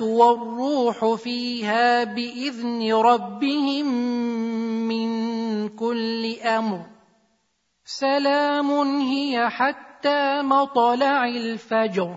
والروح فيها بإذن ربهم من كل أمر. سلام هي حتى مطلع الفجر.